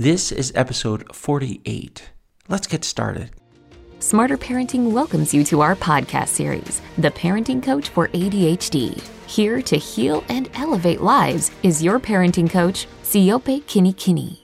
This is episode 48. Let's get started. Smarter Parenting welcomes you to our podcast series, The Parenting Coach for ADHD. Here to heal and elevate lives is your parenting coach, Siope Kinikini.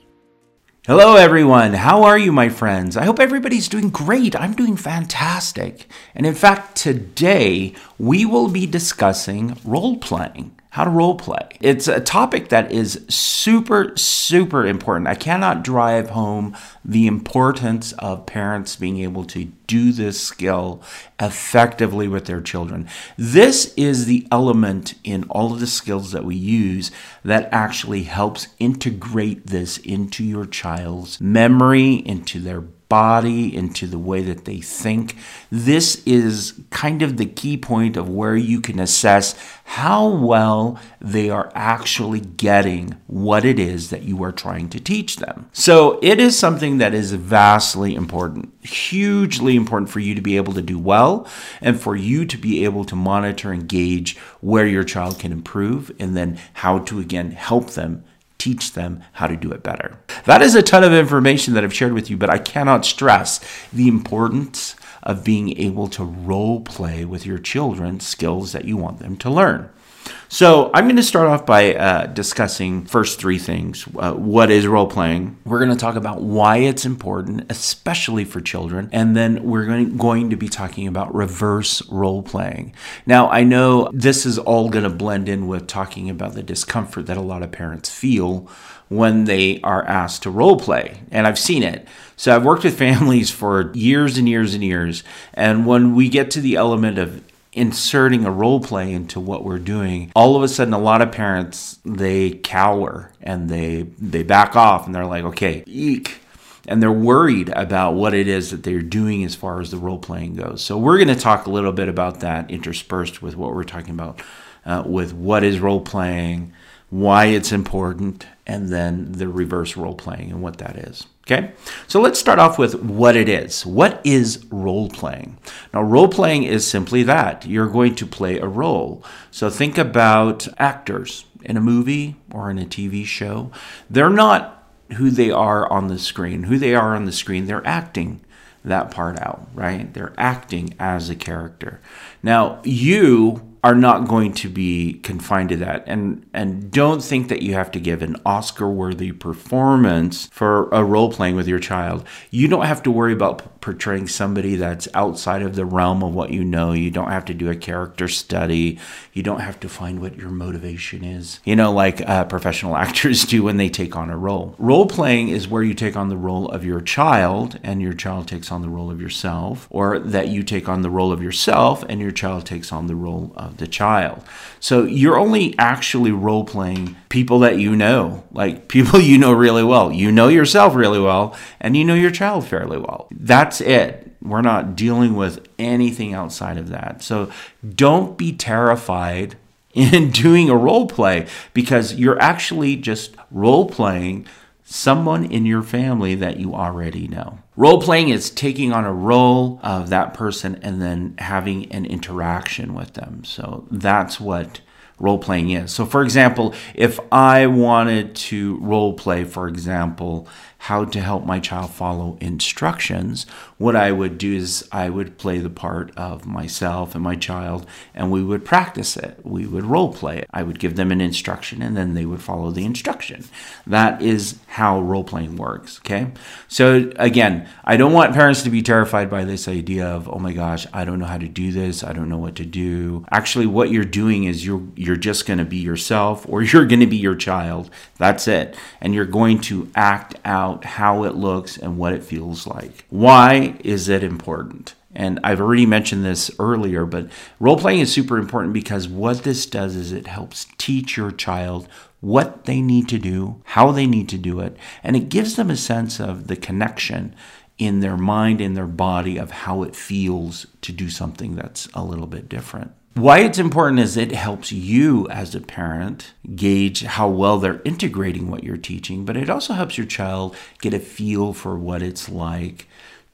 Hello, everyone. How are you, my friends? I hope everybody's doing great. I'm doing fantastic. And in fact, today we will be discussing role playing how to role play. It's a topic that is super, super important. I cannot drive home the importance of parents being able to do this skill effectively with their children. This is the element in all of the skills that we use that actually helps integrate this into your child's memory, into their body, into the way that they think. This is kind of the key point of where you can assess how well they are actually getting what it is that you are trying to teach them. So it is something that is vastly important, hugely important for you to be able to do well and for you to be able to monitor and gauge where your child can improve and then how to again help them teach them how to do it better. That is a ton of information that I've shared with you, but I cannot stress the importance of being able to role play with your children skills that you want them to learn. So I'm going to start off by uh, discussing first three things. Uh, what is role playing? We're going to talk about why it's important, especially for children, and then we're going, going to be talking about reverse role playing. Now I know this is all going to blend in with talking about the discomfort that a lot of parents feel when they are asked to role play, and I've seen it. So I've worked with families for years and years and years, and when we get to the element of inserting a role play into what we're doing all of a sudden a lot of parents they cower and they they back off and they're like okay eek. And they're worried about what it is that they're doing as far as the role playing goes. So we're going to talk a little bit about that interspersed with what we're talking about uh, with what is role playing why it's important and then the reverse role playing and what that is Okay, so let's start off with what it is. What is role playing? Now, role playing is simply that you're going to play a role. So, think about actors in a movie or in a TV show. They're not who they are on the screen. Who they are on the screen, they're acting that part out, right? They're acting as a character. Now, you are not going to be confined to that and and don't think that you have to give an oscar worthy performance for a role playing with your child. You don't have to worry about portraying somebody that's outside of the realm of what you know. You don't have to do a character study. You don't have to find what your motivation is. You know like uh, professional actors do when they take on a role. Role playing is where you take on the role of your child and your child takes on the role of yourself or that you take on the role of yourself and your child takes on the role of the child. So you're only actually role playing people that you know, like people you know really well. You know yourself really well, and you know your child fairly well. That's it. We're not dealing with anything outside of that. So don't be terrified in doing a role play because you're actually just role playing someone in your family that you already know. Role playing is taking on a role of that person and then having an interaction with them. So that's what role playing is. So, for example, if I wanted to role play, for example, how to help my child follow instructions, what I would do is I would play the part of myself and my child and we would practice it. We would role play it. I would give them an instruction and then they would follow the instruction. That is how role playing works. Okay. So, again, I don't want parents to be terrified by this idea of, oh my gosh, I don't know how to do this. I don't know what to do. Actually, what you're doing is you're, you're just going to be yourself or you're going to be your child. That's it. And you're going to act out out how it looks and what it feels like. Why is it important? And I've already mentioned this earlier, but role playing is super important because what this does is it helps teach your child what they need to do, how they need to do it, and it gives them a sense of the connection in their mind in their body of how it feels to do something that's a little bit different. Why it's important is it helps you as a parent gauge how well they're integrating what you're teaching, but it also helps your child get a feel for what it's like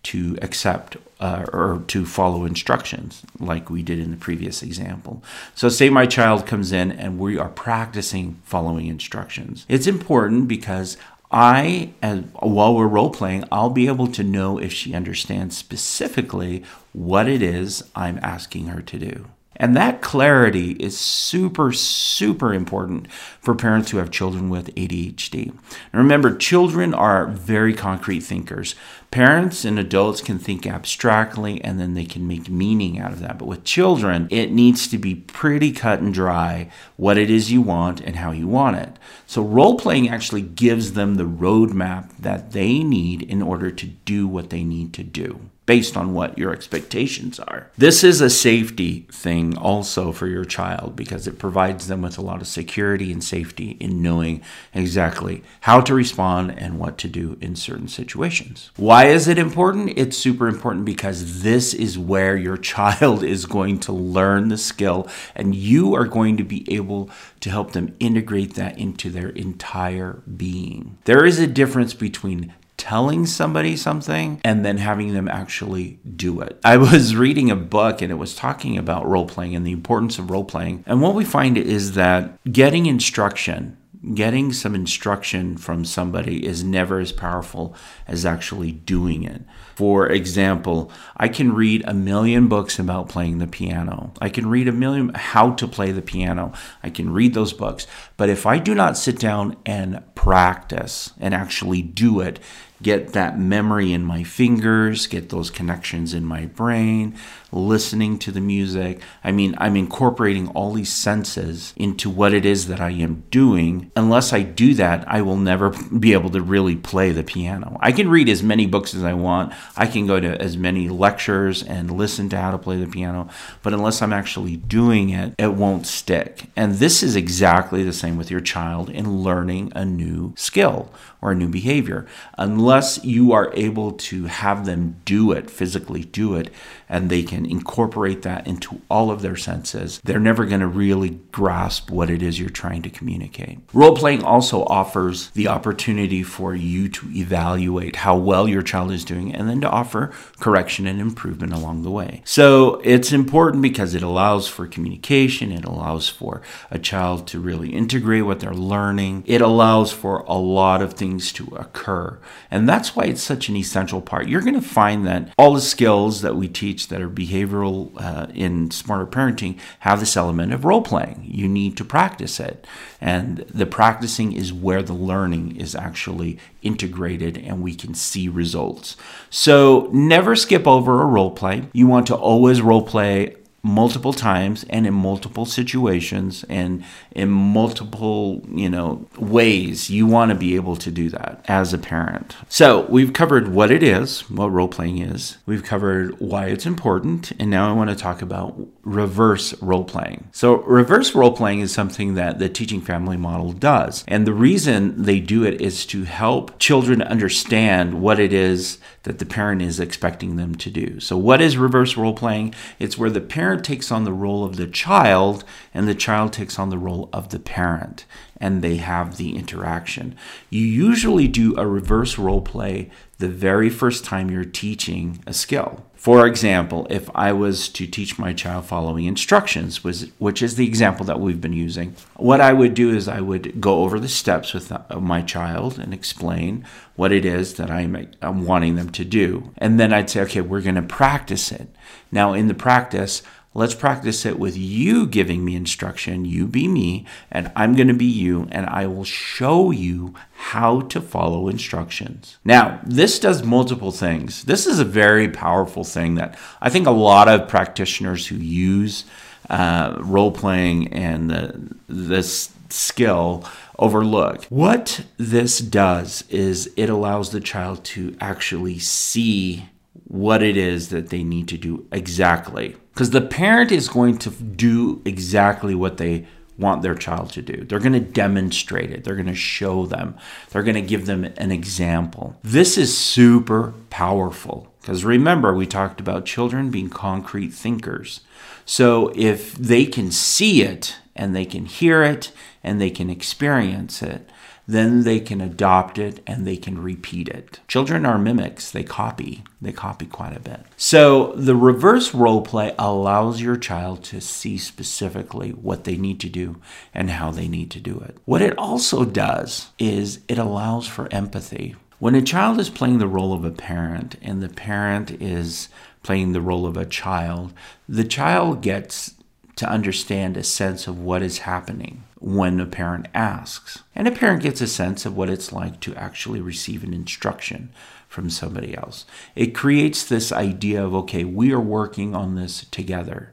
to accept uh, or to follow instructions, like we did in the previous example. So, say my child comes in and we are practicing following instructions. It's important because I, as, while we're role playing, I'll be able to know if she understands specifically what it is I'm asking her to do. And that clarity is super, super important for parents who have children with ADHD. And remember, children are very concrete thinkers. Parents and adults can think abstractly and then they can make meaning out of that. But with children, it needs to be pretty cut and dry what it is you want and how you want it. So role playing actually gives them the roadmap that they need in order to do what they need to do based on what your expectations are. This is a safety thing also for your child because it provides them with a lot of security and safety in knowing exactly how to respond and what to do in certain situations. Why is it important? It's super important because this is where your child is going to learn the skill and you are going to be able to help them integrate that into their entire being. There is a difference between telling somebody something and then having them actually do it. I was reading a book and it was talking about role playing and the importance of role playing. And what we find is that getting instruction getting some instruction from somebody is never as powerful as actually doing it. For example, I can read a million books about playing the piano. I can read a million how to play the piano. I can read those books. But if I do not sit down and practice and actually do it, get that memory in my fingers, get those connections in my brain, listening to the music. I mean, I'm incorporating all these senses into what it is that I am doing. Unless I do that, I will never be able to really play the piano. I can read as many books as I want, I can go to as many lectures and listen to how to play the piano, but unless I'm actually doing it, it won't stick. And this is exactly the same with your child in learning a new skill or a new behavior. Unless you are able to have them do it, physically do it, and they can incorporate that into all of their senses, they're never going to really grasp what it is you're trying to communicate. Role playing also offers the opportunity for you to evaluate how well your child is doing and then to offer correction and improvement along the way. So it's important because it allows for communication, it allows for a child to really integrate what they're learning, it allows for a lot of things to occur. And that's why it's such an essential part. You're going to find that all the skills that we teach that are behavioral uh, in smarter parenting have this element of role playing. You need to practice it. And the practicing is where the learning is actually integrated and we can see results. So never skip over a role play. You want to always role play multiple times and in multiple situations and in multiple, you know, ways. You want to be able to do that as a parent. So, we've covered what it is, what role playing is. We've covered why it's important, and now I want to talk about reverse role playing. So, reverse role playing is something that the teaching family model does. And the reason they do it is to help children understand what it is that the parent is expecting them to do. So, what is reverse role playing? It's where the parent takes on the role of the child and the child takes on the role of the parent and they have the interaction. You usually do a reverse role play the very first time you're teaching a skill. For example, if I was to teach my child following instructions, which is the example that we've been using, what I would do is I would go over the steps with uh, my child and explain what it is that I'm, I'm wanting them to do. And then I'd say, okay, we're going to practice it. Now, in the practice, Let's practice it with you giving me instruction. You be me, and I'm going to be you, and I will show you how to follow instructions. Now, this does multiple things. This is a very powerful thing that I think a lot of practitioners who use uh, role playing and the, this skill overlook. What this does is it allows the child to actually see what it is that they need to do exactly. Because the parent is going to do exactly what they want their child to do. They're going to demonstrate it, they're going to show them, they're going to give them an example. This is super powerful. Because remember, we talked about children being concrete thinkers. So if they can see it and they can hear it and they can experience it, then they can adopt it and they can repeat it. Children are mimics, they copy. They copy quite a bit. So the reverse role play allows your child to see specifically what they need to do and how they need to do it. What it also does is it allows for empathy. When a child is playing the role of a parent and the parent is playing the role of a child, the child gets to understand a sense of what is happening when a parent asks. And a parent gets a sense of what it's like to actually receive an instruction from somebody else. It creates this idea of, okay, we are working on this together,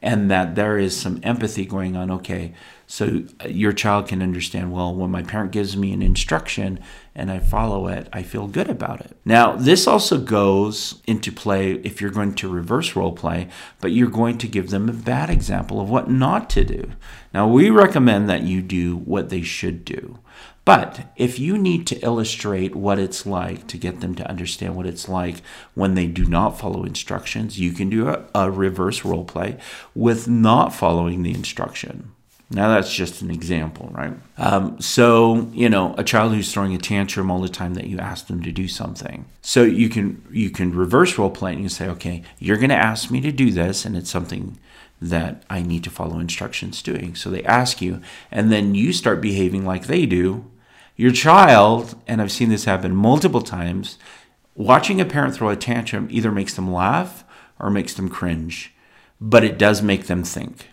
and that there is some empathy going on. Okay, so uh, your child can understand, well, when my parent gives me an instruction and I follow it, I feel good about it. Now, this also goes into play if you're going to reverse role play, but you're going to give them a bad example of what not to do. Now, we recommend that you do what they should do. But if you need to illustrate what it's like to get them to understand what it's like when they do not follow instructions, you can do a, a reverse role play with not following the instruction. Now that's just an example, right? Um, so you know, a child who's throwing a tantrum all the time that you ask them to do something. So you can you can reverse role play and you say, okay, you're going to ask me to do this, and it's something that I need to follow instructions doing. So they ask you, and then you start behaving like they do. Your child, and I've seen this happen multiple times, watching a parent throw a tantrum either makes them laugh or makes them cringe, but it does make them think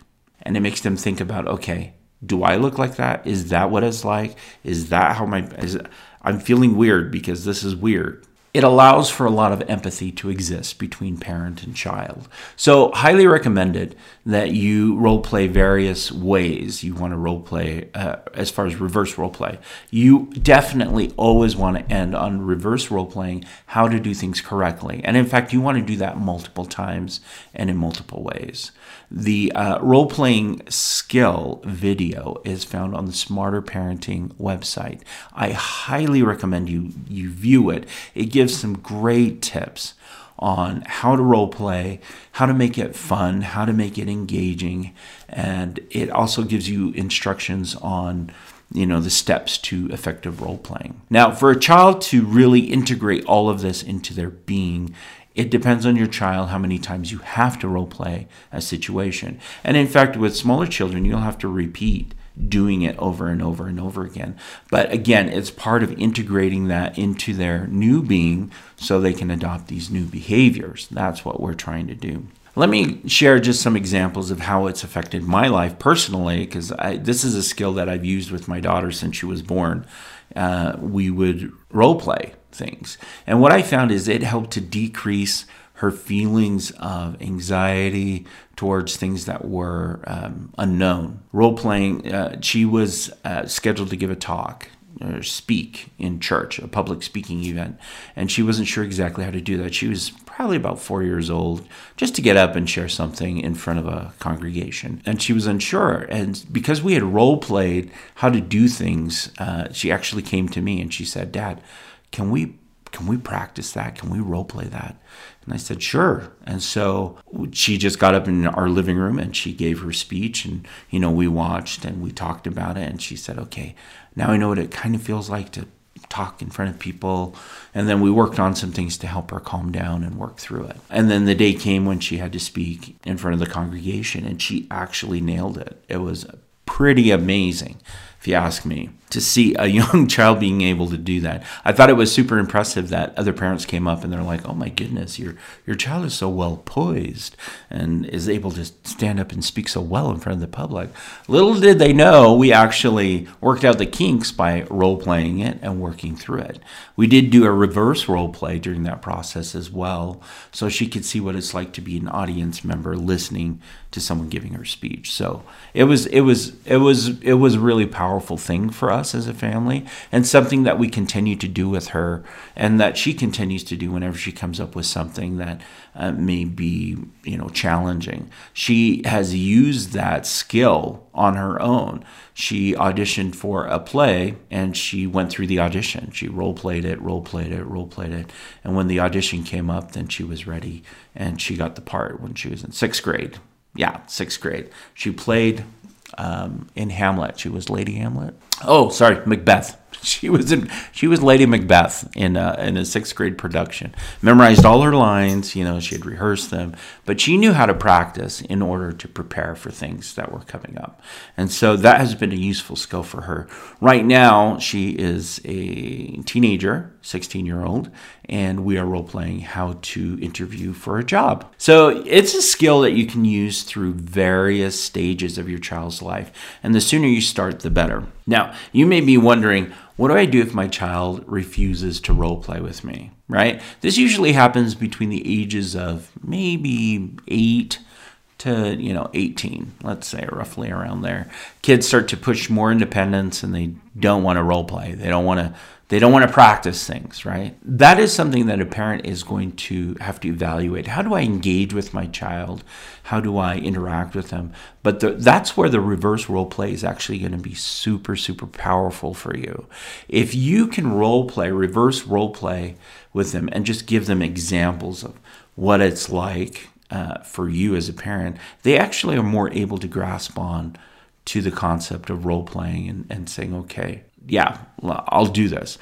and it makes them think about okay do i look like that is that what it's like is that how my is, i'm feeling weird because this is weird it allows for a lot of empathy to exist between parent and child. So, highly recommended that you role play various ways you want to role play uh, as far as reverse role play. You definitely always want to end on reverse role playing how to do things correctly. And in fact, you want to do that multiple times and in multiple ways. The uh, role playing skill video is found on the Smarter Parenting website. I highly recommend you, you view it. It gives some great tips on how to role play, how to make it fun, how to make it engaging, and it also gives you instructions on you know the steps to effective role playing. Now, for a child to really integrate all of this into their being, it depends on your child how many times you have to role play a situation. And in fact, with smaller children, you'll have to repeat doing it over and over and over again. But again, it's part of integrating that into their new being so they can adopt these new behaviors. That's what we're trying to do. Let me share just some examples of how it's affected my life personally, because this is a skill that I've used with my daughter since she was born. Uh, we would role play things. And what I found is it helped to decrease her feelings of anxiety towards things that were um, unknown. Role playing, uh, she was uh, scheduled to give a talk or speak in church, a public speaking event, and she wasn't sure exactly how to do that. She was probably about four years old, just to get up and share something in front of a congregation. And she was unsure. And because we had role played how to do things, uh, she actually came to me and she said, Dad, can we can we practice that? Can we role play that? And I said, sure. And so she just got up in our living room and she gave her speech. And, you know, we watched and we talked about it. And she said, okay, now I know what it kind of feels like to talk in front of people. And then we worked on some things to help her calm down and work through it. And then the day came when she had to speak in front of the congregation and she actually nailed it. It was pretty amazing, if you ask me to see a young child being able to do that. I thought it was super impressive that other parents came up and they're like, "Oh my goodness, your your child is so well poised and is able to stand up and speak so well in front of the public." Little did they know we actually worked out the kinks by role playing it and working through it. We did do a reverse role play during that process as well, so she could see what it's like to be an audience member listening to someone giving her speech. So, it was it was it was it was a really powerful thing for us as a family and something that we continue to do with her and that she continues to do whenever she comes up with something that uh, may be you know challenging. She has used that skill on her own. She auditioned for a play and she went through the audition. She role played it role played it role played it. And when the audition came up then she was ready and she got the part when she was in sixth grade yeah sixth grade she played um, in Hamlet. She was Lady Hamlet. Oh, sorry, Macbeth. She was in, she was Lady Macbeth in a, in a sixth grade production. Memorized all her lines, you know, she had rehearsed them, but she knew how to practice in order to prepare for things that were coming up. And so that has been a useful skill for her. Right now, she is a teenager, 16 year old, and we are role playing how to interview for a job. So it's a skill that you can use through various stages of your child's life. And the sooner you start, the better. Now, you may be wondering, what do I do if my child refuses to role play with me? Right? This usually happens between the ages of maybe eight to you know 18 let's say roughly around there kids start to push more independence and they don't want to role play they don't want to they don't want to practice things, right? That is something that a parent is going to have to evaluate. How do I engage with my child? How do I interact with them? But the, that's where the reverse role play is actually going to be super, super powerful for you. If you can role play, reverse role play with them, and just give them examples of what it's like uh, for you as a parent, they actually are more able to grasp on to the concept of role playing and, and saying, okay, yeah, I'll do this.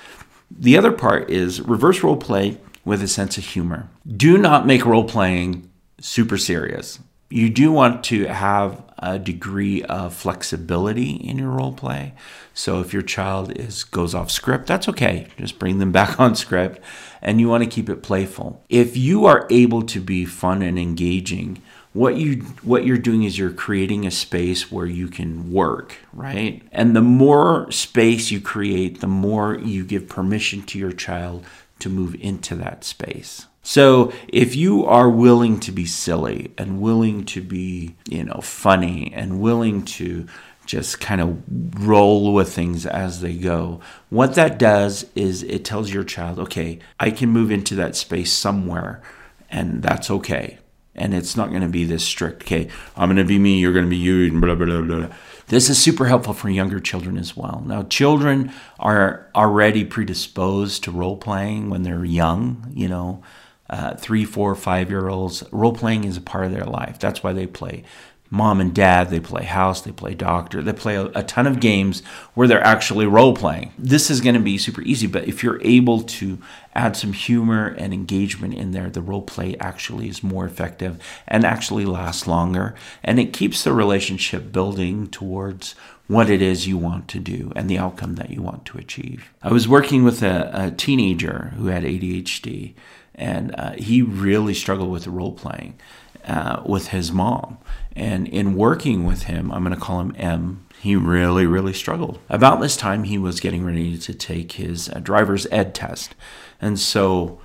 The other part is reverse role play with a sense of humor. Do not make role playing super serious. You do want to have a degree of flexibility in your role play. So if your child is goes off script, that's okay. Just bring them back on script and you want to keep it playful. If you are able to be fun and engaging, what you what you're doing is you're creating a space where you can work right and the more space you create the more you give permission to your child to move into that space so if you are willing to be silly and willing to be you know funny and willing to just kind of roll with things as they go. What that does is it tells your child, okay, I can move into that space somewhere, and that's okay and it's not going to be this strict. Okay, I'm going to be me, you're going to be you, and blah blah blah blah. This is super helpful for younger children as well. Now, children are already predisposed to role playing when they're young. You know, uh, three, four, five year olds. Role playing is a part of their life. That's why they play mom and dad, they play house, they play doctor, they play a, ton of games where they're actually role playing. This is going to be super easy, but if you're able to add some humor and engagement in there, the role play actually is more effective and actually lasts longer. And it keeps the relationship building towards what it is you want to do and the outcome that you want to achieve. I was working with a, a teenager who had ADHD, and uh, he really struggled with role playing uh, with his mom. And in working with him, I'm going to call him M, he really, really struggled. About this time, he was getting ready to take his uh, driver's ed test. And so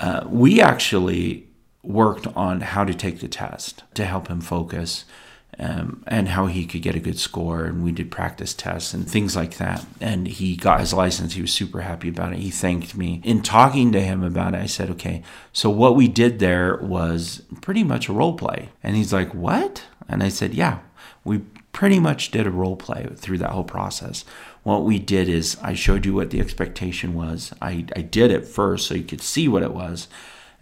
uh, we actually worked on how to take the test to help him focus um, and how he could get a good score. And we did practice tests and things like that. And he got his license. He was super happy about it. He thanked me. In talking to him about it, I said, okay, so what we did there was pretty much a role play. And he's like, what? And I said, yeah, we pretty much did a role play through that whole process. What we did is I showed you what the expectation was. I, I did it first so you could see what it was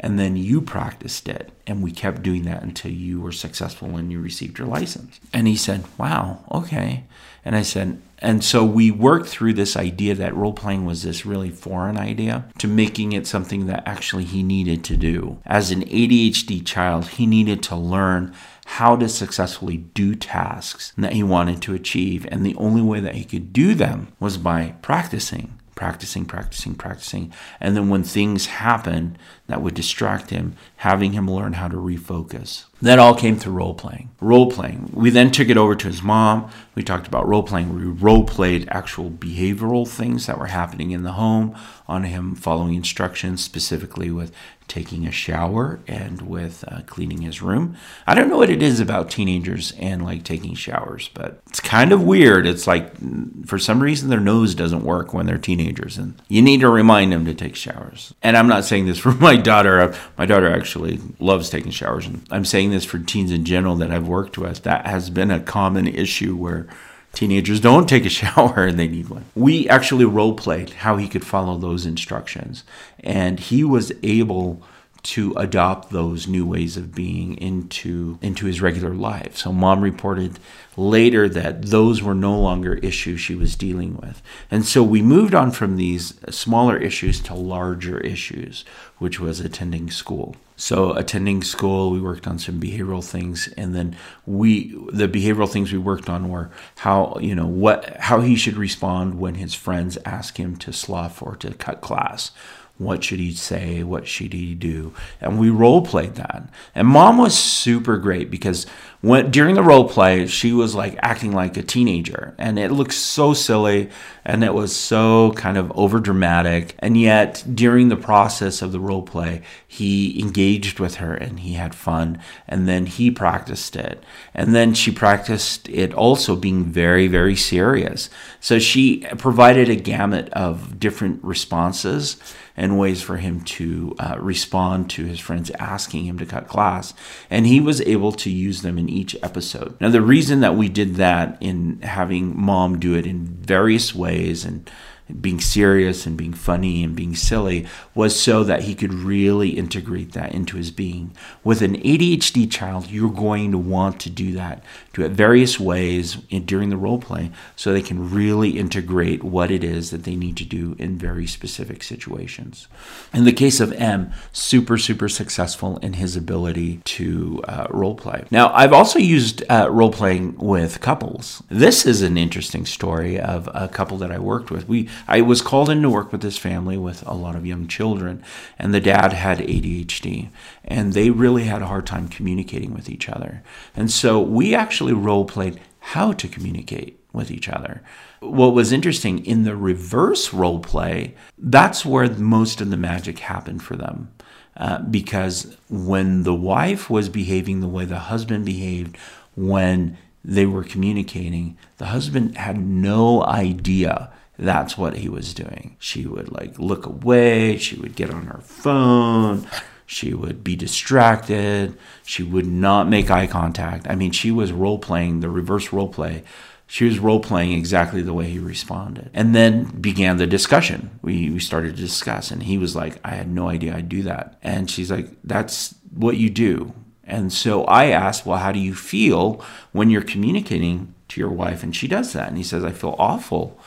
and then you practiced it and we kept doing that until you were successful and you received your license. And he said wow okay. And i said and so we worked through this idea that role playing was this really foreign idea to making it something that actually he needed to do. As an adhd child he needed to learn how to successfully do tasks that he wanted to achieve. And the only way that he could do them was by practicing practicing, practicing, practicing. And then when things happen that would distract him, having him learn how to refocus. That all came through role playing. Role playing. We then took it over to his mom. We talked about role playing. We role played actual behavioral things that were happening in the home on him following instructions, specifically with taking a shower and with uh, cleaning his room. I don't know what it is about teenagers and like taking showers, but it's kind of weird. It's like for some reason their nose doesn't work when they're teenagers, and you need to remind them to take showers. And I'm not saying this for my daughter. My daughter actually loves taking showers, and I'm saying this for teens in general that I've worked with. That has been a common issue where teenagers don't take a shower and they need one. We actually role played how he could follow those instructions, and he was able to adopt those new ways of being into into his regular life. So mom reported later that those were no longer issues she was dealing with. And so we moved on from these smaller issues to larger issues, which was attending school. So attending school, we worked on some behavioral things, and then we the behavioral things we worked on were how you know what how he should respond when his friends ask him to slough or to cut class what should he say? What should he do? And we role played that. And mom was super great because when during the role play, she was like acting like a teenager, and it looked so silly, and it was so kind of over dramatic. And yet, during the process of the role play, he engaged with her and he had fun, and then he practiced it, and then she practiced it also being very, very serious. So she provided a gamut of different responses and ways for him to uh, respond to his friends asking him to cut class. And he was able to use them in each episode. Now, the reason that we did that in having mom do it in various ways and being serious and being funny and being silly was so that he could really integrate that into his being. With an ADHD child, you're going to want to do that, do it various ways during the role play so they can really integrate what it is that they need to do in very specific situations. In the case of M, super, super successful in his ability to uh, role play. Now, I've also used uh, role playing with couples. This is an interesting story of a couple that I worked with. We I was called in to work with this family with a lot of young children, and the dad had ADHD, and they really had a hard time communicating with each other. And so we actually role played how to communicate with each other. What was interesting in the reverse role play, that's where most of the magic happened for them. Uh, because when the wife was behaving the way the husband behaved when they were communicating, the husband had no idea that's what he was doing. She would like look away, she would get on her phone, she would be distracted, she would not make eye contact. I mean, she was role playing the reverse role play. She was role playing exactly the way he responded. And then began the discussion. We, we started to discuss, and he was like, I had no idea I'd do that. And she's like, That's what you do. And so I asked, Well, how do you feel when you're communicating to your wife? And she does that. And he says, I feel awful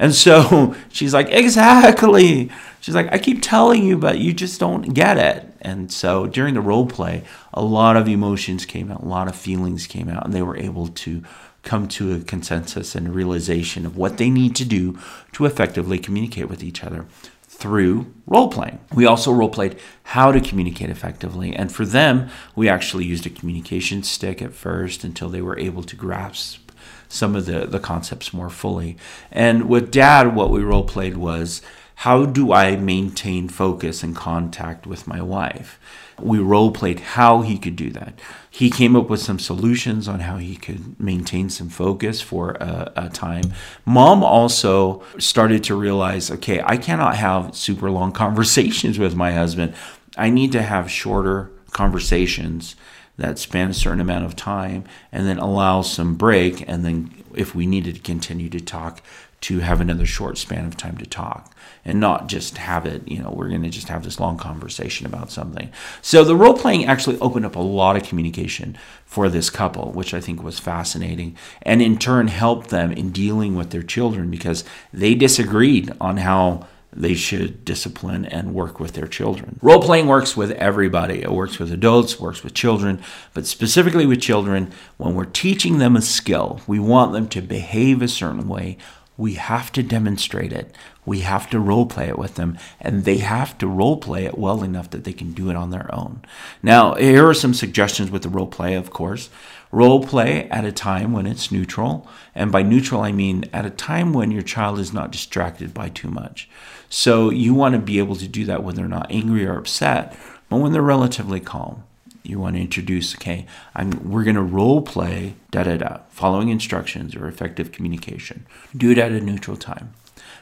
and so she's like, Exactly. She's like, I keep telling you, but you just don't get it. And so during the role play, a lot of emotions came out, a lot of feelings came out, and they were able to come to a consensus and a realization of what they need to do to effectively communicate with each other through role playing. We also role played how to communicate effectively. And for them, we actually used a communication stick at first until they were able to grasp some of the, the concepts more fully. And with dad, what we role played was how do I maintain focus and contact with my wife? We role played how he could do that. He came up with some solutions on how he could maintain some focus for a, a time. Mom also started to realize okay, I cannot have super long conversations with my husband. I need to have shorter conversations that span a certain amount of time and then allow some break and then if we needed to continue to talk to have another short span of time to talk and not just have it, you know, we're going to just have this long conversation about something. So the role playing actually opened up a lot of communication for this couple, which I think was fascinating and in turn helped them in dealing with their children because they disagreed on how they should discipline and work with their children. Role playing works with everybody. It works with adults, works with children, but specifically with children, when we're teaching them a skill, we want them to behave a certain way. We have to demonstrate it. We have to role play it with them, and they have to role play it well enough that they can do it on their own. Now, here are some suggestions with the role play, of course. Role play at a time when it's neutral. And by neutral, I mean at a time when your child is not distracted by too much. So you want to be able to do that when they're not angry or upset, but when they're relatively calm. You want to introduce, okay, I'm, we're going to role play da da da, following instructions or effective communication. Do it at a neutral time.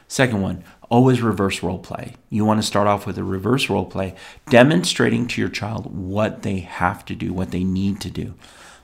Second one, always reverse role play. You want to start off with a reverse role play, demonstrating to your child what they have to do, what they need to do.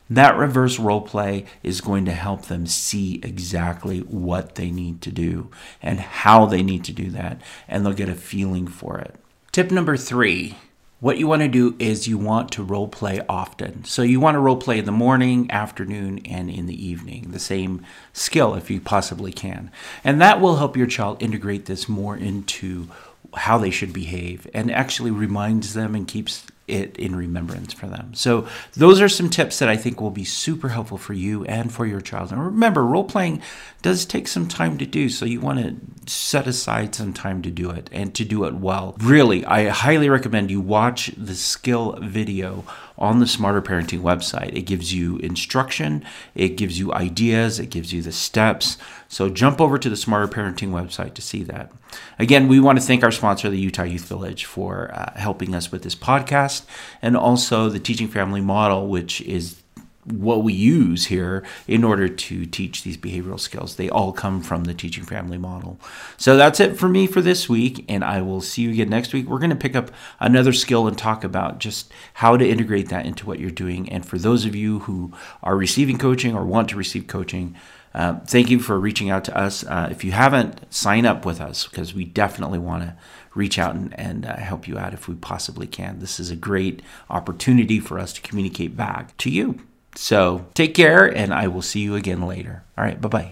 That reverse role play is going to help them see exactly what they need to do and how they need to do that, and they'll get a feeling for it. Tip number three what you want to do is you want to role play often. So you want to role play in the morning, afternoon, and in the evening, the same skill if you possibly can. And that will help your child integrate this more into how they should behave and actually reminds them and keeps it in remembrance for them. So, those are some tips that I think will be super helpful for you and for your child. And remember, role playing does take some time to do, so you want to set aside some time to do it and to do it well. Really, I highly recommend you watch the skill video on the Smarter Parenting website. It gives you instruction, it gives you ideas, it gives you the steps. So jump over to the Smarter Parenting website to see that. Again, we want to thank our sponsor, the Utah Youth Village, for uh, helping us with this podcast and also the Teaching Family Model, which is what we use here in order to teach these behavioral skills. They all come from the teaching family model. So that's it for me for this week, and I will see you again next week. We're going to pick up another skill and talk about just how to integrate that into what you're doing. And for those of you who are receiving coaching or want to receive coaching, uh, thank you for reaching out to us. Uh, if you haven't, sign up with us because we definitely want to reach out and, and uh, help you out if we possibly can. This is a great opportunity for us to communicate back to you. So take care, and I will see you again later. All right, bye bye.